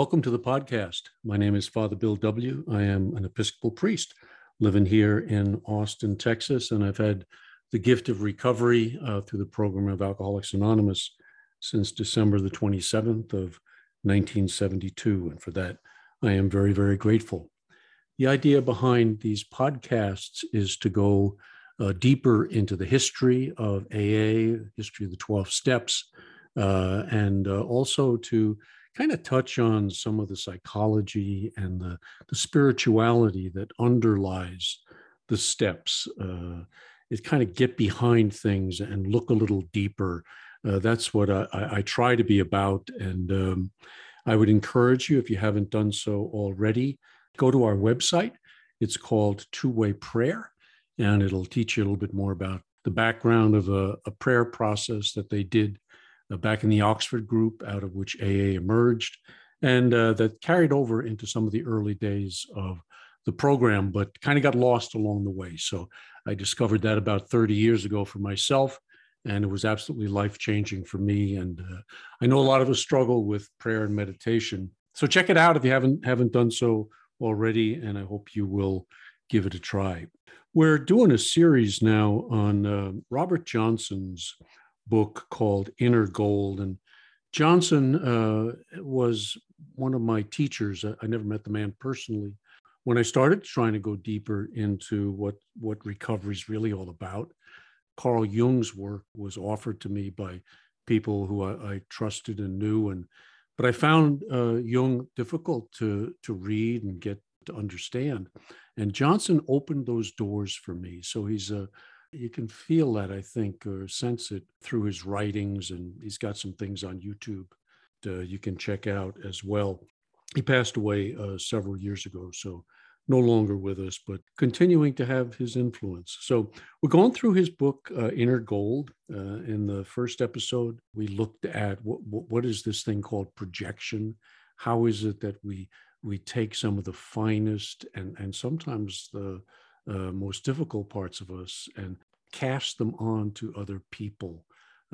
Welcome to the podcast. My name is Father Bill W. I am an Episcopal priest living here in Austin, Texas, and I've had the gift of recovery uh, through the program of Alcoholics Anonymous since December the 27th of 1972. And for that, I am very, very grateful. The idea behind these podcasts is to go uh, deeper into the history of AA, history of the 12 steps, uh, and uh, also to kind of touch on some of the psychology and the, the spirituality that underlies the steps. Uh, it kind of get behind things and look a little deeper. Uh, that's what I, I, try to be about. And um, I would encourage you, if you haven't done so already, go to our website. It's called Two Way Prayer, and it'll teach you a little bit more about the background of a, a prayer process that they did back in the Oxford group, out of which AA emerged, and uh, that carried over into some of the early days of the program, but kind of got lost along the way. So I discovered that about 30 years ago for myself, and it was absolutely life changing for me. And uh, I know a lot of us struggle with prayer and meditation. So check it out if you haven't haven't done so already, and I hope you will give it a try. We're doing a series now on uh, Robert Johnson's book called Inner Gold. And Johnson uh, was one of my teachers. I, never met the man personally. When I started trying to go deeper into what, what recovery is really all about, Carl Jung's work was offered to me by people who I, I trusted and knew. And but I found uh, Jung difficult to to read and get to understand. And Johnson opened those doors for me. So he's a you can feel that, I think, or sense it through his writings, and he's got some things on YouTube uh, you can check out as well. He passed away uh, several years ago, so no longer with us, but continuing to have his influence. So we're going through his book, uh, Inner Gold. Uh, in the first episode, we looked at what, what is this thing called projection? How is it that we we take some of the finest and and sometimes the uh, most difficult parts of us and cast them on to other people.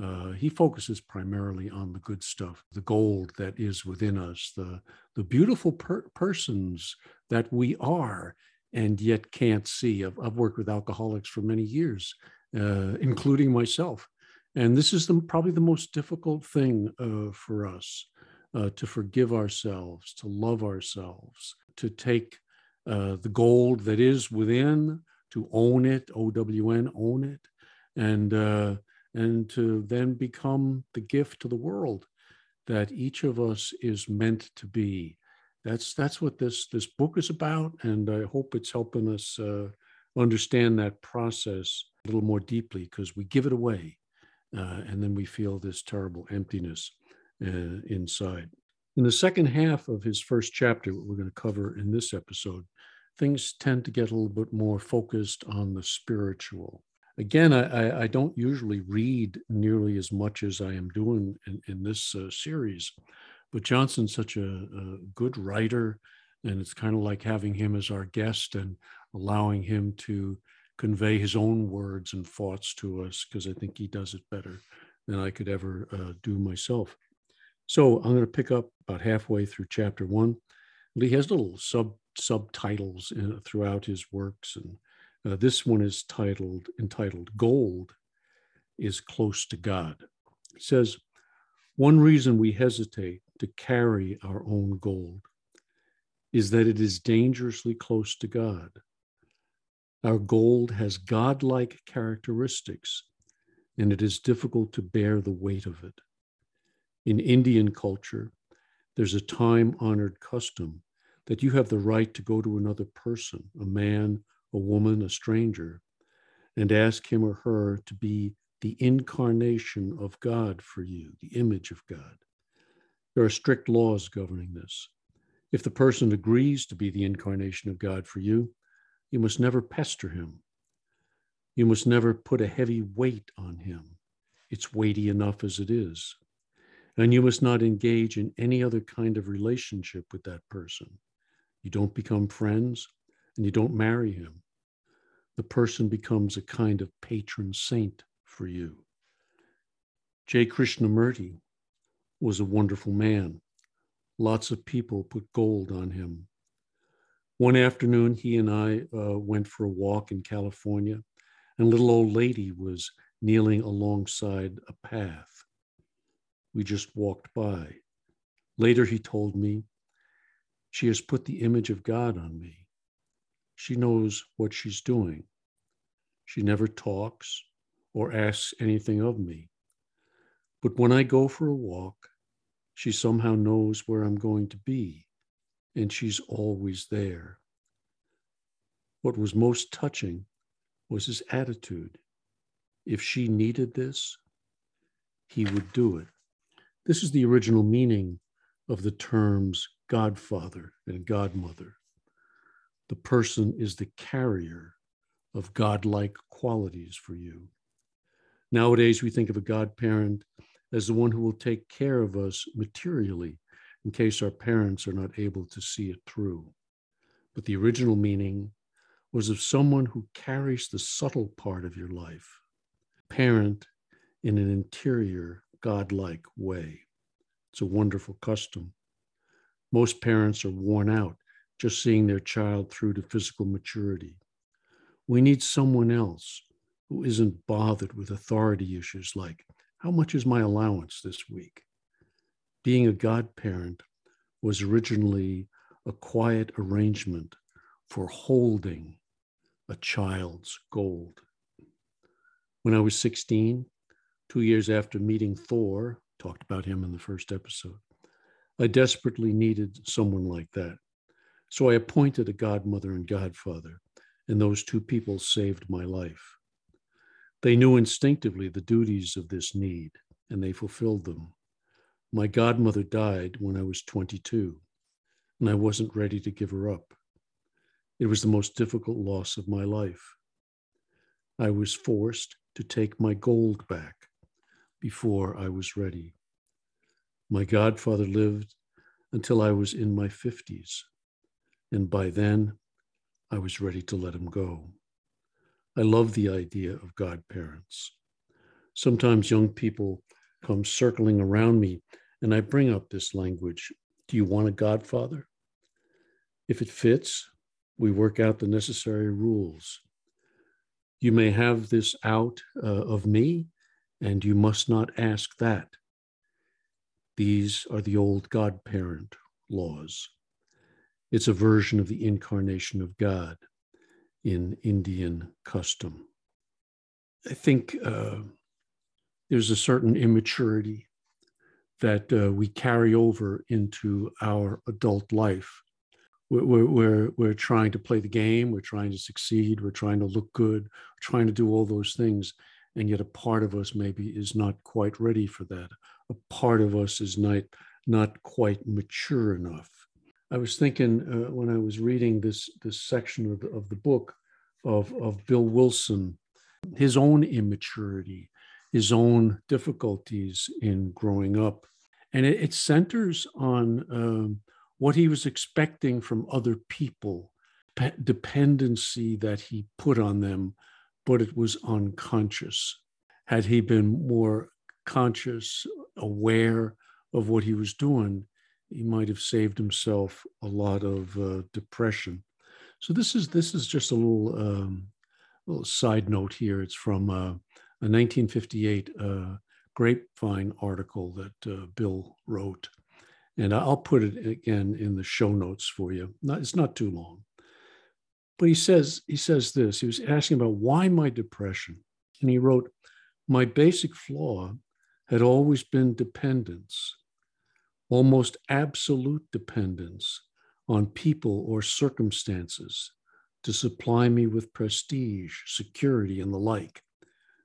Uh, he focuses primarily on the good stuff, the gold that is within us, the, the beautiful per- persons that we are and yet can't see. I've, I've worked with alcoholics for many years, uh, including myself. And this is the, probably the most difficult thing uh, for us uh, to forgive ourselves, to love ourselves, to take uh, the gold that is within, to own it, O W N, own it, and uh, and to then become the gift to the world that each of us is meant to be. That's that's what this this book is about, and I hope it's helping us uh, understand that process a little more deeply because we give it away, uh, and then we feel this terrible emptiness uh, inside. In the second half of his first chapter, what we're going to cover in this episode, things tend to get a little bit more focused on the spiritual. Again, I, I don't usually read nearly as much as I am doing in, in this uh, series, but Johnson's such a, a good writer, and it's kind of like having him as our guest and allowing him to convey his own words and thoughts to us, because I think he does it better than I could ever uh, do myself. So I'm going to pick up about halfway through chapter one. He has little sub subtitles in, throughout his works. And uh, this one is titled, entitled Gold is Close to God. He says, One reason we hesitate to carry our own gold is that it is dangerously close to God. Our gold has godlike characteristics, and it is difficult to bear the weight of it. In Indian culture, there's a time honored custom that you have the right to go to another person, a man, a woman, a stranger, and ask him or her to be the incarnation of God for you, the image of God. There are strict laws governing this. If the person agrees to be the incarnation of God for you, you must never pester him. You must never put a heavy weight on him. It's weighty enough as it is. And you must not engage in any other kind of relationship with that person. You don't become friends and you don't marry him. The person becomes a kind of patron saint for you. J. Krishnamurti was a wonderful man, lots of people put gold on him. One afternoon, he and I uh, went for a walk in California, and a little old lady was kneeling alongside a path. We just walked by. Later, he told me, She has put the image of God on me. She knows what she's doing. She never talks or asks anything of me. But when I go for a walk, she somehow knows where I'm going to be, and she's always there. What was most touching was his attitude. If she needed this, he would do it. This is the original meaning of the terms Godfather and Godmother. The person is the carrier of godlike qualities for you. Nowadays, we think of a godparent as the one who will take care of us materially in case our parents are not able to see it through. But the original meaning was of someone who carries the subtle part of your life, parent in an interior, godlike way. It's a wonderful custom. Most parents are worn out just seeing their child through to physical maturity. We need someone else who isn't bothered with authority issues like, how much is my allowance this week? Being a godparent was originally a quiet arrangement for holding a child's gold. When I was 16, two years after meeting Thor, talked about him in the first episode, I desperately needed someone like that. So I appointed a godmother and godfather, and those two people saved my life. They knew instinctively the duties of this need, and they fulfilled them. My godmother died when I was 22, and I wasn't ready to give her up. It was the most difficult loss of my life. I was forced to take my gold back before I was ready. My godfather lived until I was in my 50s, and by then I was ready to let him go. I love the idea of godparents. Sometimes young people come circling around me and I bring up this language Do you want a godfather? If it fits, we work out the necessary rules. You may have this out uh, of me, and you must not ask that. These are the old godparent laws. It's a version of the incarnation of God in Indian custom. I think uh, there's a certain immaturity that uh, we carry over into our adult life. We're, we're, we're trying to play the game, we're trying to succeed, we're trying to look good, trying to do all those things. And yet, a part of us maybe is not quite ready for that. A part of us is not, not quite mature enough. I was thinking uh, when I was reading this, this section of the, of the book of, of Bill Wilson, his own immaturity, his own difficulties in growing up. And it, it centers on um, what he was expecting from other people, pe- dependency that he put on them, but it was unconscious. Had he been more conscious, aware of what he was doing, he might have saved himself a lot of uh, depression. So this is this is just a little um, little side note here. It's from uh, a 1958 uh, Grapevine article that uh, Bill wrote, and I'll put it again in the show notes for you. Not, it's not too long, but he says he says this. He was asking about why my depression, and he wrote, "My basic flaw had always been dependence." almost absolute dependence on people or circumstances to supply me with prestige, security, and the like.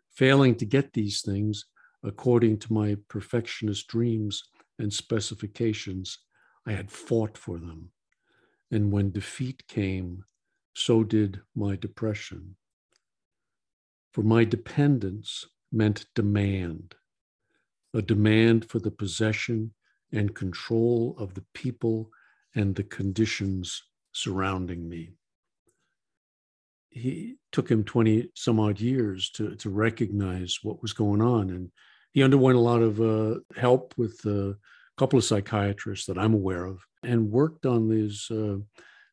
Failing to get these things according to my perfectionist dreams and specifications, I had fought for them. And when defeat came, so did my depression. For my dependence meant demand, a demand for the possession and control of the people and the conditions surrounding me. He took him 20 some odd years to, to recognize what was going on. And he underwent a lot of uh, help with a couple of psychiatrists that I'm aware of, and worked on these uh,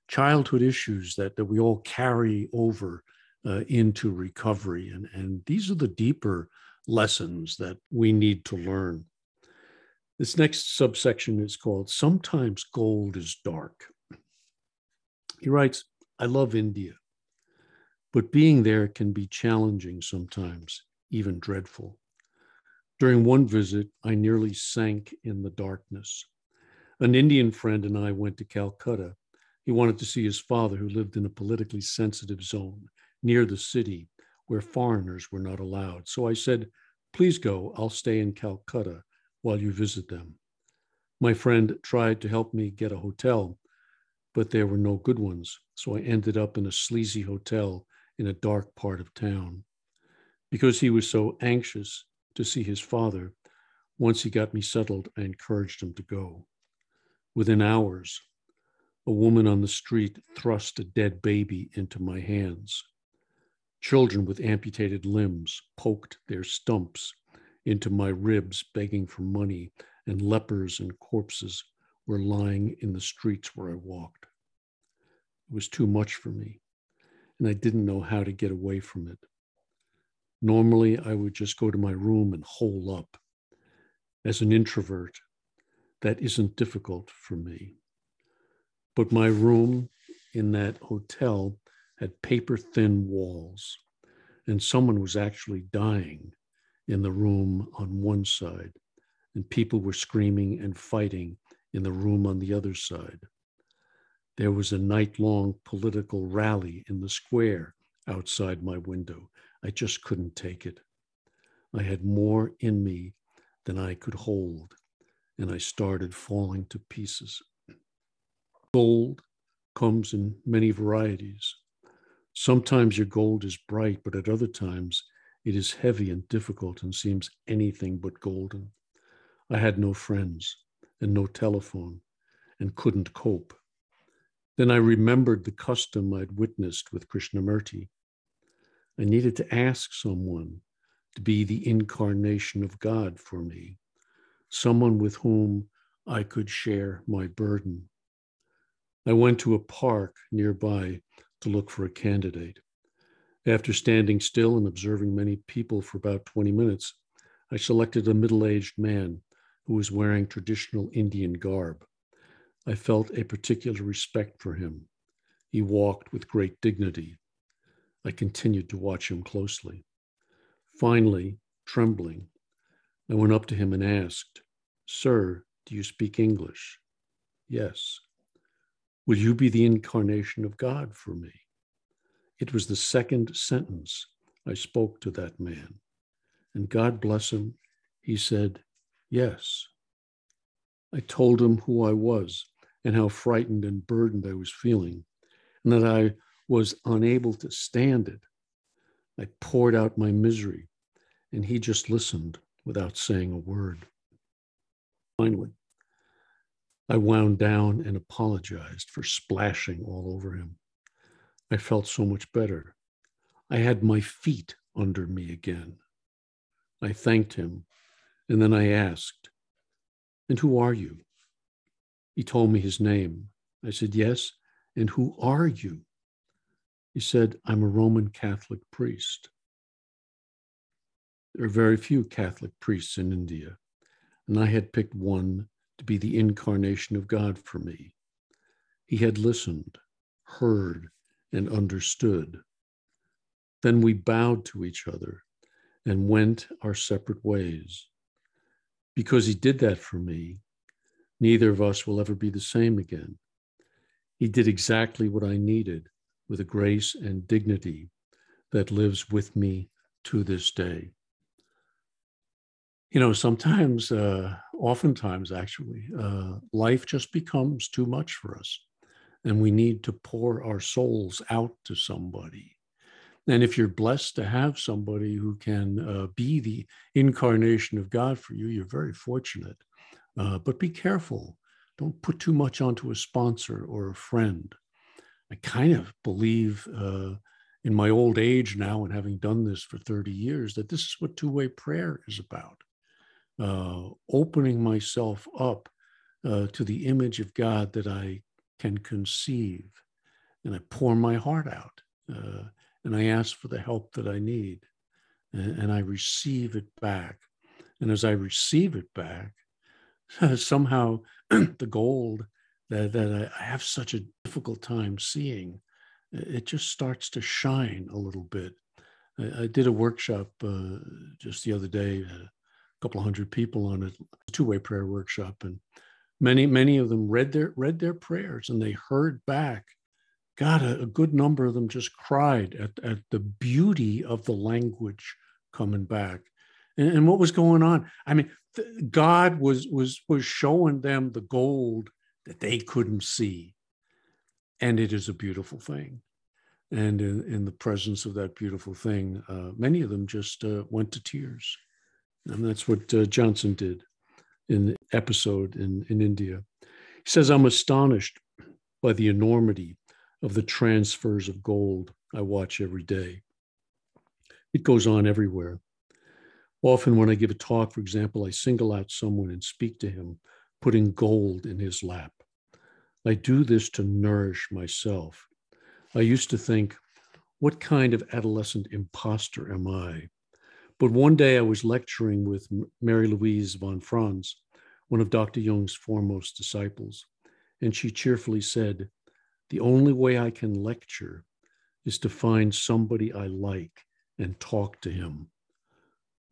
childhood issues that, that we all carry over uh, into recovery. And, and these are the deeper lessons that we need to learn. This next subsection is called Sometimes Gold is Dark. He writes, I love India, but being there can be challenging sometimes, even dreadful. During one visit, I nearly sank in the darkness. An Indian friend and I went to Calcutta. He wanted to see his father, who lived in a politically sensitive zone near the city where foreigners were not allowed. So I said, Please go, I'll stay in Calcutta while you visit them. My friend tried to help me get a hotel, but there were no good ones. So I ended up in a sleazy hotel in a dark part of town. Because he was so anxious to see his father, once he got me settled, I encouraged him to go. Within hours, a woman on the street thrust a dead baby into my hands. Children with amputated limbs poked their stumps into my ribs, begging for money, and lepers and corpses were lying in the streets where I walked. It was too much for me, and I didn't know how to get away from it. Normally, I would just go to my room and hole up. As an introvert, that isn't difficult for me. But my room in that hotel had paper thin walls, and someone was actually dying in the room on one side, and people were screaming and fighting in the room on the other side. There was a night long political rally in the square outside my window. I just couldn't take it. I had more in me than I could hold, and I started falling to pieces. Gold comes in many varieties. Sometimes your gold is bright, but at other times it is heavy and difficult and seems anything but golden. I had no friends and no telephone and couldn't cope. Then I remembered the custom I'd witnessed with Krishnamurti. I needed to ask someone to be the incarnation of God for me, someone with whom I could share my burden. I went to a park nearby to look for a candidate. After standing still and observing many people for about 20 minutes, I selected a middle aged man who was wearing traditional Indian garb. I felt a particular respect for him. He walked with great dignity. I continued to watch him closely. Finally, trembling, I went up to him and asked, Sir, do you speak English? Yes. Will you be the incarnation of God for me? It was the second sentence I spoke to that man. And God bless him, he said, Yes. I told him who I was and how frightened and burdened I was feeling, and that I was unable to stand it. I poured out my misery, and he just listened without saying a word. Finally, I wound down and apologized for splashing all over him. I felt so much better. I had my feet under me again. I thanked him, and then I asked, And who are you? He told me his name. I said, Yes. And who are you? He said, I'm a Roman Catholic priest. There are very few Catholic priests in India, and I had picked one to be the incarnation of God for me. He had listened, heard, and understood. Then we bowed to each other and went our separate ways. Because he did that for me, neither of us will ever be the same again. He did exactly what I needed with a grace and dignity that lives with me to this day you know sometimes uh, oftentimes actually uh, life just becomes too much for us and we need to pour our souls out to somebody. And if you're blessed to have somebody who can uh, be the incarnation of god for you you're very fortunate. Uh, but be careful. Don't put too much onto a sponsor or a friend. I kind of believe uh, in my old age now and having done this for 30 years that this is what two-way prayer is about uh, opening myself up uh, to the image of God that I can conceive. And I pour my heart out uh, and I ask for the help that I need. And, and I receive it back. And as I receive it back, somehow the gold that, that I have such a difficult time seeing, it just starts to shine a little bit. I, I did a workshop uh, just the other day, a couple of hundred people on a two-way prayer workshop, and many many of them read their read their prayers and they heard back. God, a, a good number of them just cried at, at the beauty of the language coming back and, and what was going on. I mean, God was was was showing them the gold that they couldn't see, and it is a beautiful thing. And in, in the presence of that beautiful thing, uh, many of them just uh, went to tears, and that's what uh, Johnson did in the episode in, in India. He says, "I'm astonished by the enormity of the transfers of gold I watch every day. It goes on everywhere." Often, when I give a talk, for example, I single out someone and speak to him, putting gold in his lap. I do this to nourish myself. I used to think, what kind of adolescent imposter am I? But one day I was lecturing with Mary Louise von Franz, one of Dr. Jung's foremost disciples, and she cheerfully said, The only way I can lecture is to find somebody I like and talk to him.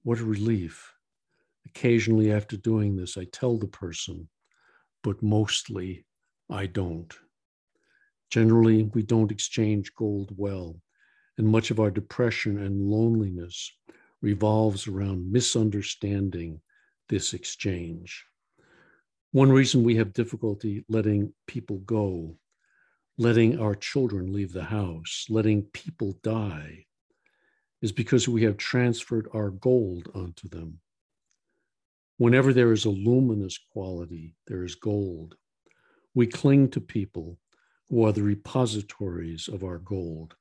What a relief. Occasionally, after doing this, I tell the person, but mostly I don't. Generally, we don't exchange gold well, and much of our depression and loneliness revolves around misunderstanding this exchange. One reason we have difficulty letting people go, letting our children leave the house, letting people die, is because we have transferred our gold onto them. Whenever there is a luminous quality, there is gold. We cling to people who are the repositories of our gold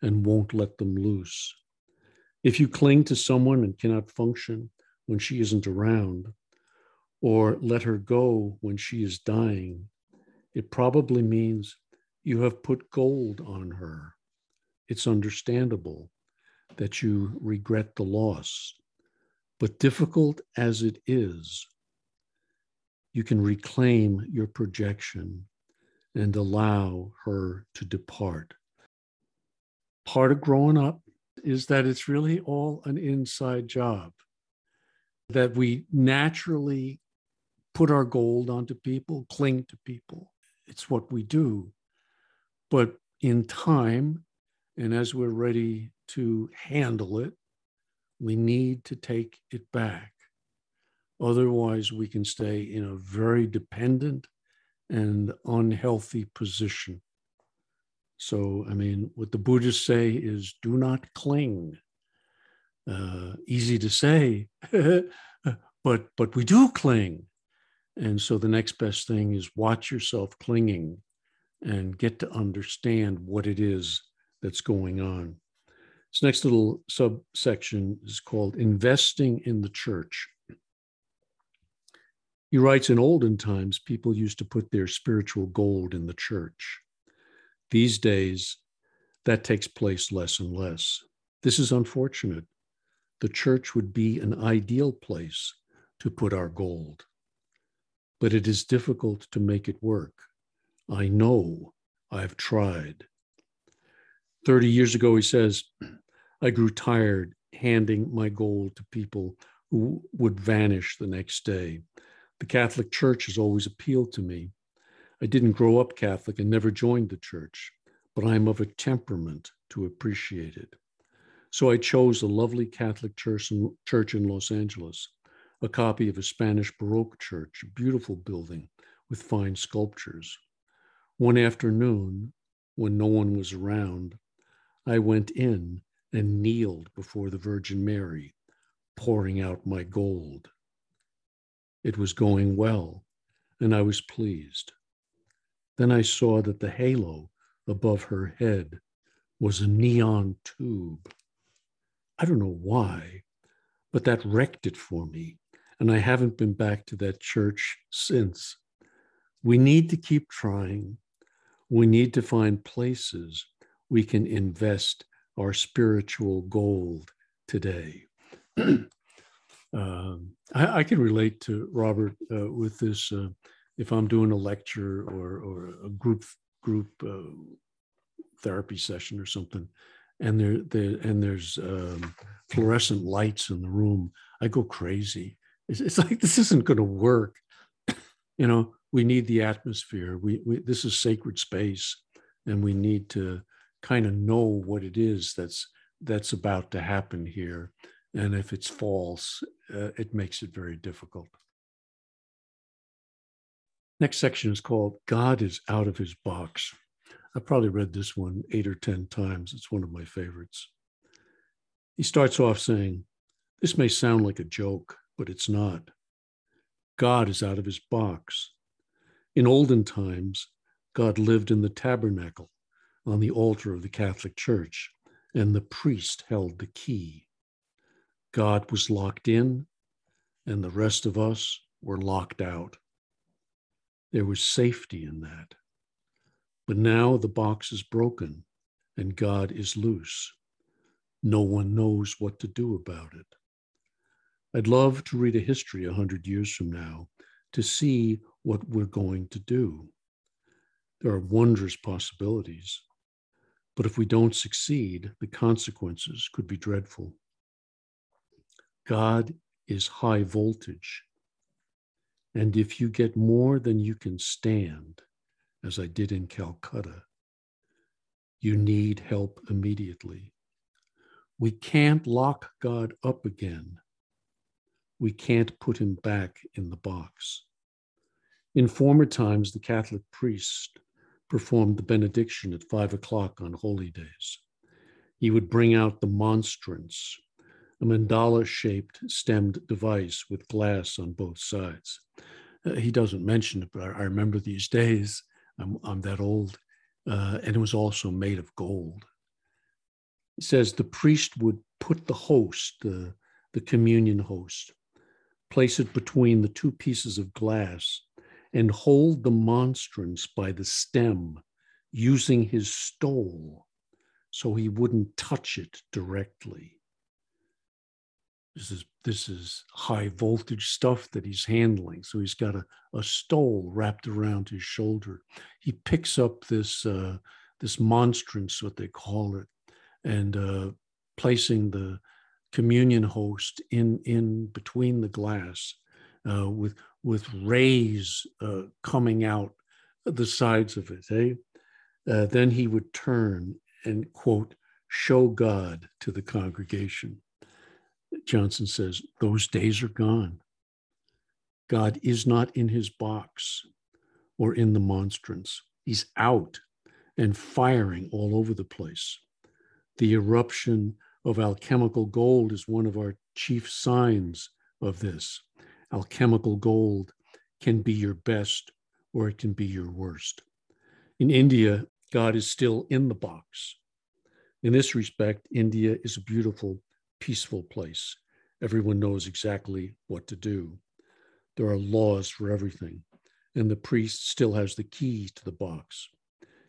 and won't let them loose. If you cling to someone and cannot function when she isn't around, or let her go when she is dying, it probably means you have put gold on her. It's understandable that you regret the loss. But difficult as it is, you can reclaim your projection and allow her to depart. Part of growing up is that it's really all an inside job, that we naturally put our gold onto people, cling to people. It's what we do. But in time, and as we're ready to handle it, we need to take it back. Otherwise, we can stay in a very dependent and unhealthy position. So, I mean, what the Buddhists say is do not cling. Uh, easy to say, but but we do cling. And so the next best thing is watch yourself clinging and get to understand what it is that's going on. This next little subsection is called Investing in the Church. He writes In olden times, people used to put their spiritual gold in the church. These days, that takes place less and less. This is unfortunate. The church would be an ideal place to put our gold. But it is difficult to make it work. I know I've tried. 30 years ago, he says, I grew tired handing my gold to people who would vanish the next day. The Catholic Church has always appealed to me. I didn't grow up Catholic and never joined the church, but I am of a temperament to appreciate it. So I chose a lovely Catholic church in, Los Angeles, a copy of a Spanish Baroque church, a beautiful building with fine sculptures. One afternoon, when no one was around, I went in and kneeled before the Virgin Mary, pouring out my gold. It was going well, and I was pleased. Then I saw that the halo above her head was a neon tube. I don't know why, but that wrecked it for me, and I haven't been back to that church since. We need to keep trying. We need to find places we can invest our spiritual gold today. um, I, I, can relate to Robert uh, with this. Uh, if I'm doing a lecture or, or a group group uh, therapy session or something, and there, there and there's um, fluorescent lights in the room, I go crazy. It's, it's like this isn't going to work. you know, we need the atmosphere. We, we this is sacred space, and we need to kind of know what it is that's that's about to happen here. And if it's false, uh, it makes it very difficult. Next section is called God is Out of His Box. I've probably read this one eight or 10 times. It's one of my favorites. He starts off saying, This may sound like a joke, but it's not. God is out of his box. In olden times, God lived in the tabernacle on the altar of the Catholic Church, and the priest held the key. God was locked in, and the rest of us were locked out. There was safety in that. But now the box is broken and God is loose. No one knows what to do about it. I'd love to read a history a hundred years from now to see what we're going to do. There are wondrous possibilities. But if we don't succeed, the consequences could be dreadful. God is high voltage. And if you get more than you can stand, as I did in Calcutta, you need help immediately. We can't lock God up again. We can't put him back in the box. In former times, the Catholic priest performed the benediction at five o'clock on holy days. He would bring out the monstrance, a mandala shaped stemmed device with glass on both sides. Uh, he doesn't mention it, but I, I remember these days. I'm, I'm that old. Uh, and it was also made of gold. It says the priest would put the host, the, the communion host, place it between the two pieces of glass, and hold the monstrance by the stem using his stole so he wouldn't touch it directly. This is this is high voltage stuff that he's handling. So he's got a, a stole wrapped around his shoulder. He picks up this uh, this monstrance, what they call it, and uh, placing the communion host in in between the glass uh, with with rays uh, coming out the sides of it. Eh? Then he would turn and quote show God to the congregation. Johnson says, those days are gone. God is not in his box or in the monstrance. He's out and firing all over the place. The eruption of alchemical gold is one of our chief signs of this. Alchemical gold can be your best or it can be your worst. In India, God is still in the box. In this respect, India is a beautiful peaceful place. Everyone knows exactly what to do. There are laws for everything, and the priest still has the key to the box.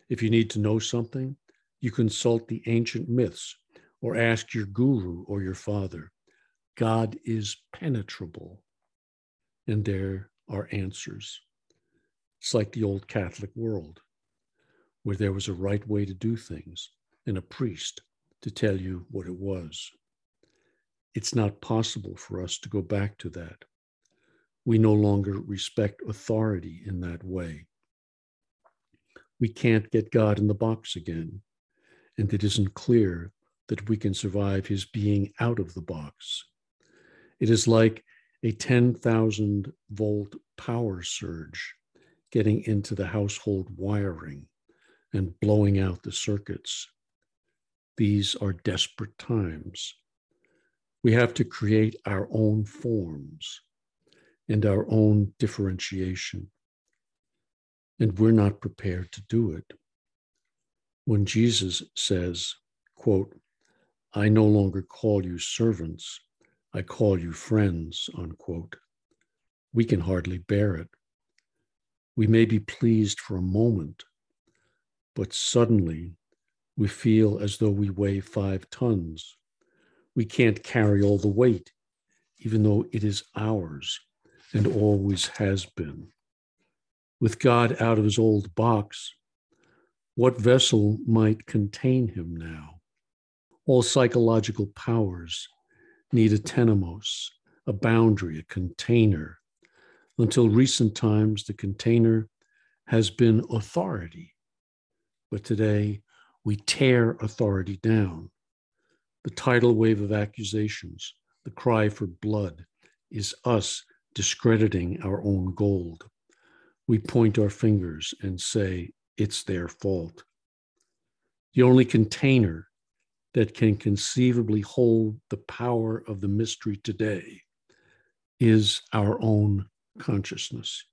If you need to know something, you consult the ancient myths or ask your guru or your father. God is penetrable, and there are answers. It's like the old Catholic world, where there was a right way to do things and a priest to tell you what it was. It's not possible for us to go back to that. We no longer respect authority in that way. We can't get God in the box again, and it isn't clear that we can survive his being out of the box. It is like a 10,000 volt power surge getting into the household wiring and blowing out the circuits. These are desperate times we have to create our own forms and our own differentiation. And we're not prepared to do it. When Jesus says, quote, I no longer call you servants, I call you friends, unquote, we can hardly bear it. We may be pleased for a moment, but suddenly we feel as though we weigh five tons. We can't carry all the weight, even though it is ours and always has been. With God out of his old box, what vessel might contain him now? All psychological powers need a temenos, a boundary, a container. Until recent times, the container has been authority. But today, we tear authority down. The tidal wave of accusations, the cry for blood, is us discrediting our own gold. We point our fingers and say it's their fault. The only container that can conceivably hold the power of the mystery today is our own consciousness.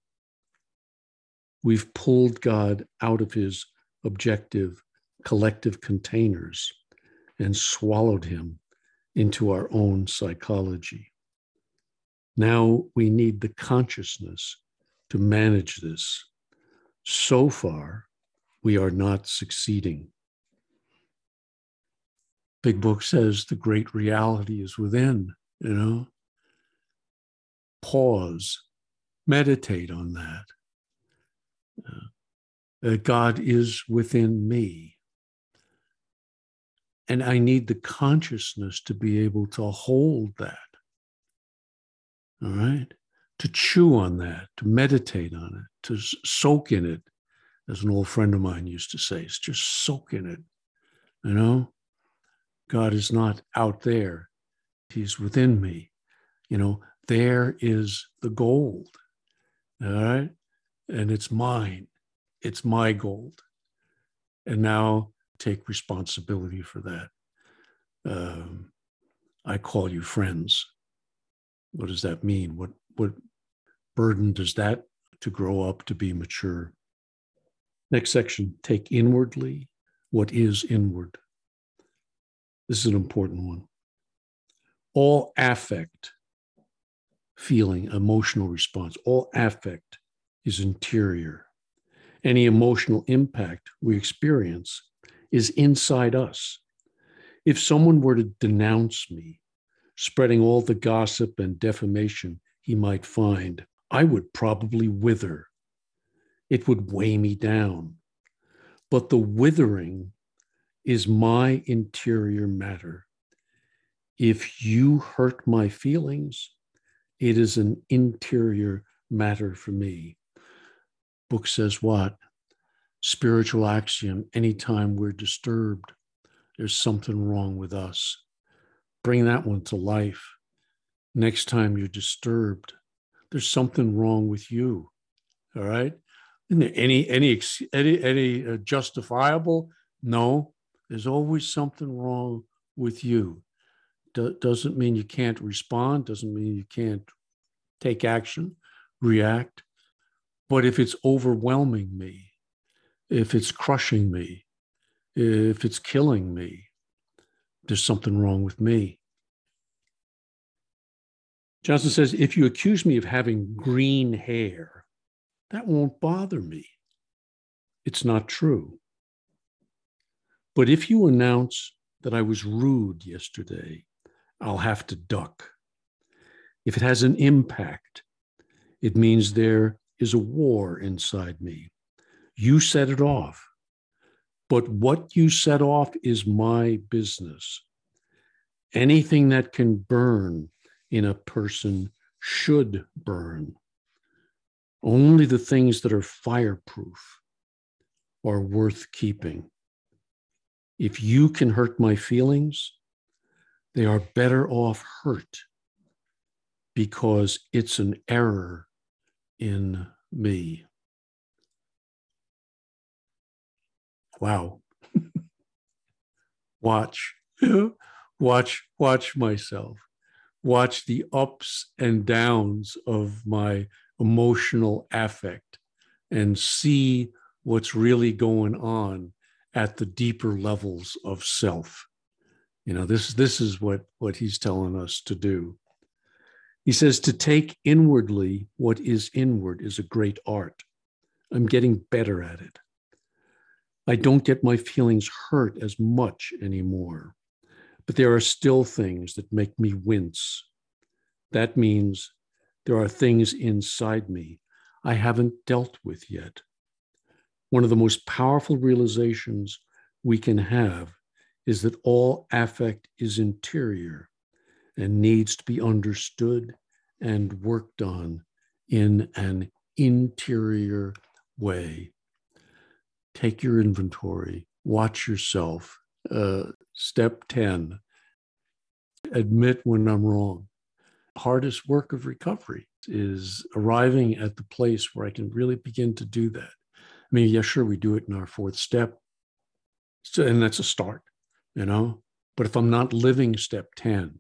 We've pulled God out of his objective collective containers and swallowed him into our own psychology. Now we need the consciousness to manage this. So far, we are not succeeding. Big Book says the great reality is within, you know. Pause, meditate on that. Uh, God is within me. And I need the consciousness to be able to hold that. All right. To chew on that, to meditate on it, to soak in it, as an old friend of mine used to say, it's just soak in it. You know, God is not out there, He's within me. You know, there is the gold. All right. And it's mine, it's my gold. And now take responsibility for that. Um, I call you friends. What does that mean? What what burden does that to grow up to be mature? Next section, take inwardly what is inward. This is an important one. All affect, feeling, emotional response, all affect is interior. Any emotional impact we experience is inside us. If someone were to denounce me, spreading all the gossip and defamation he might find, I would probably wither. It would weigh me down. But the withering is my interior matter. If you hurt my feelings, it is an interior matter for me. Book says what? Spiritual axiom anytime we're disturbed, there's something wrong with us. Bring that one to life. Next time you're disturbed, there's something wrong with you. All right. Isn't there any any any any uh, justifiable? No. There's always something wrong with you. Do, doesn't mean you can't respond. Doesn't mean you can't take action, react. But if it's overwhelming me, if it's crushing me, if it's killing me, there's something wrong with me. Johnson says, if you accuse me of having green hair, that won't bother me. It's not true. But if you announce that I was rude yesterday, I'll have to duck. If it has an impact, it means there is a war inside me. You set it off. But what you set off is my business. Anything that can burn in a person should burn. Only the things that are fireproof are worth keeping. If you can hurt my feelings, they are better off hurt because it's an error in me. Wow watch watch watch myself watch the ups and downs of my emotional affect and see what's really going on at the deeper levels of self you know this this is what what he's telling us to do He says to take inwardly what is inward is a great art. I'm getting better at it. I don't get my feelings hurt as much anymore, but there are still things that make me wince. That means there are things inside me I haven't dealt with yet. One of the most powerful realizations we can have is that all affect is interior and needs to be understood and worked on in an interior way. Take your inventory, watch yourself. Uh, step 10 admit when I'm wrong. Hardest work of recovery is arriving at the place where I can really begin to do that. I mean, yeah, sure, we do it in our fourth step. So, and that's a start, you know. But if I'm not living step 10,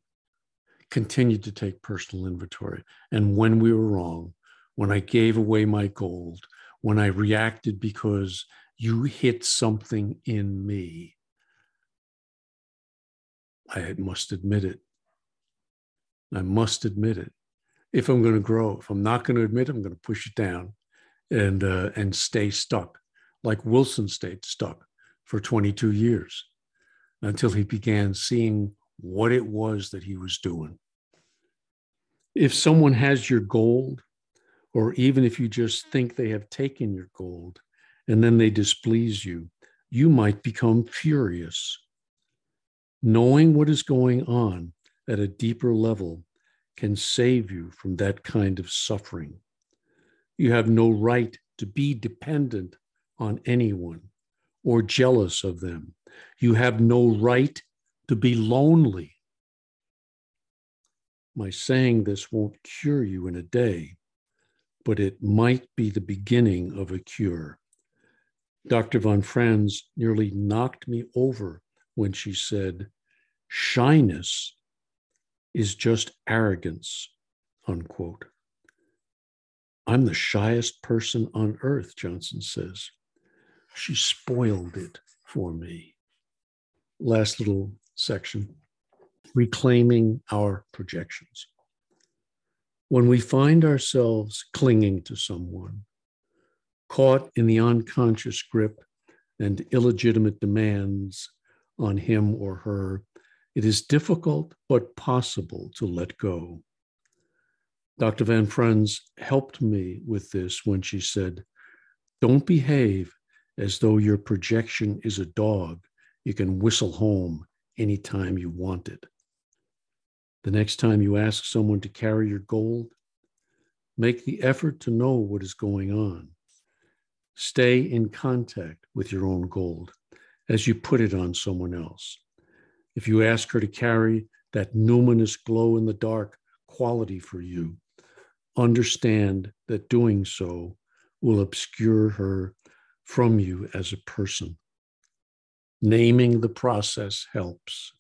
continue to take personal inventory. And when we were wrong, when I gave away my gold, when I reacted because you hit something in me, I must admit it. I must admit it. If I'm going to grow, if I'm not going to admit, it, I'm going to push it down and uh, and stay stuck, like Wilson stayed stuck for 22 years until he began seeing what it was that he was doing. If someone has your gold, or even if you just think they have taken your gold and then they displease you, you might become furious. Knowing what is going on at a deeper level can save you from that kind of suffering. You have no right to be dependent on anyone or jealous of them. You have no right to be lonely. My saying this won't cure you in a day, but it might be the beginning of a cure. Dr. Von Franz nearly knocked me over when she said, Shyness is just arrogance, unquote. I'm the shyest person on earth, Johnson says. She spoiled it for me. Last little section reclaiming our projections. When we find ourselves clinging to someone, caught in the unconscious grip and illegitimate demands on him or her, it is difficult but possible to let go. Dr. Von Franz helped me with this when she said, Don't behave as though your projection is a dog you can whistle home anytime you want it. The next time you ask someone to carry your gold, make the effort to know what is going on. Stay in contact with your own gold as you put it on someone else. If you ask her to carry that numinous glow in the dark quality for you, understand that doing so will obscure her from you as a person. Naming the process helps.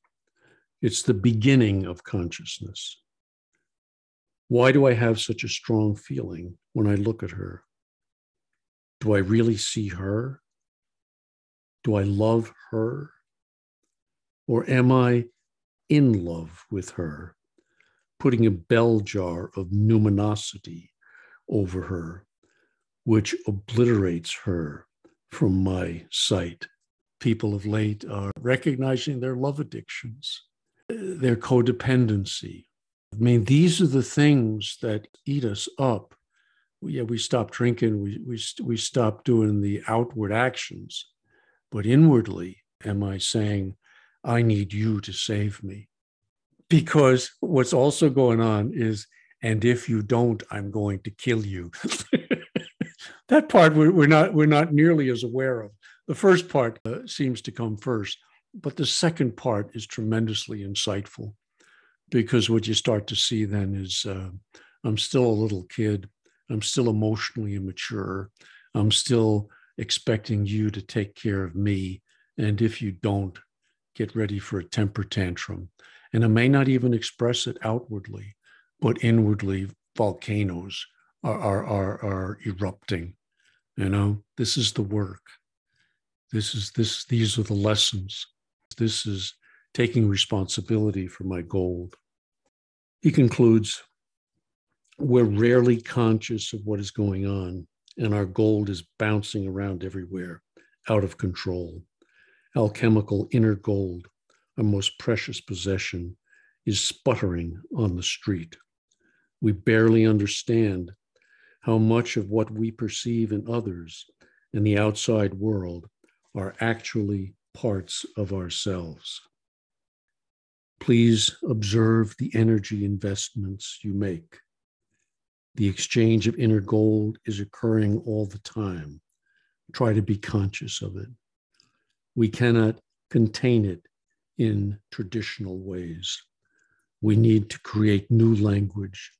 It's the beginning of consciousness. Why do I have such a strong feeling when I look at her? Do I really see her? Do I love her? Or am I in love with her putting a bell jar of numinosity over her, which obliterates her from my sight. People of late are recognizing their love addictions, their codependency. I mean, these are the things that eat us up. Yeah, we stop drinking, we, we, we stop doing the outward actions. But inwardly, am I saying, I need you to save me? because what's also going on is, and if you don't, I'm going to kill you. that part we're, not we're not nearly as aware of. The first part uh, seems to come first, but the second part is tremendously insightful because what you start to see then is uh, I'm still a little kid. I'm still emotionally immature. I'm still expecting you to take care of me. And if you don't, get ready for a temper tantrum. And I may not even express it outwardly, but inwardly, volcanoes are, are, are, are erupting. You know, this is the work. This is this, these are the lessons. This is taking responsibility for my gold. He concludes we're rarely conscious of what is going on, and our gold is bouncing around everywhere, out of control. Alchemical inner gold, our most precious possession, is sputtering on the street. We barely understand how much of what we perceive in others and the outside world are actually parts of ourselves. Please observe the energy investments you make. The exchange of inner gold is occurring all the time. Try to be conscious of it. We cannot contain it in traditional ways. We need to create new language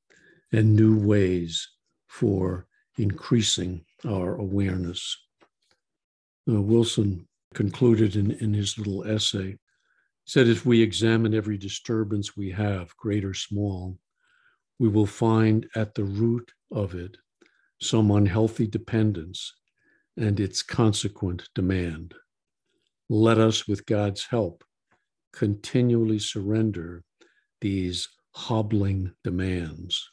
and new ways for increasing our awareness. Uh, Wilson concluded in, in his little essay, said if we examine every disturbance we have, great or small, we will find at the root of it some unhealthy dependence and its consequent demand. Let us, with God's help, continually surrender these hobbling demands.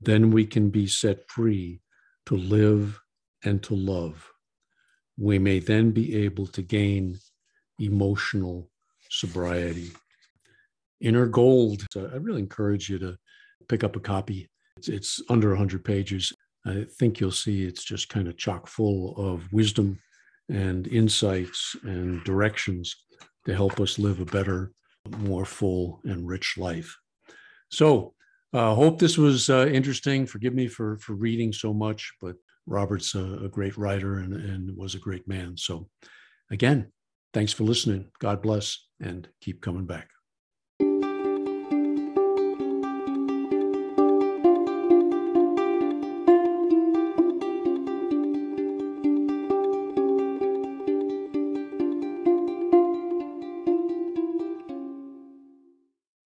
Then we can be set free to live and to love. We may then be able to gain emotional sobriety. Inner Gold, I really encourage you to pick up a copy. It's, it's under 100 pages. I think you'll see it's just kind of chock full of wisdom and insights and directions to help us live a better, more full and rich life. So, uh, hope this was uh, interesting. Forgive me for for reading so much, but Robert's a, a great writer and, and was a great man. So, again, thanks for listening. God bless and keep coming back.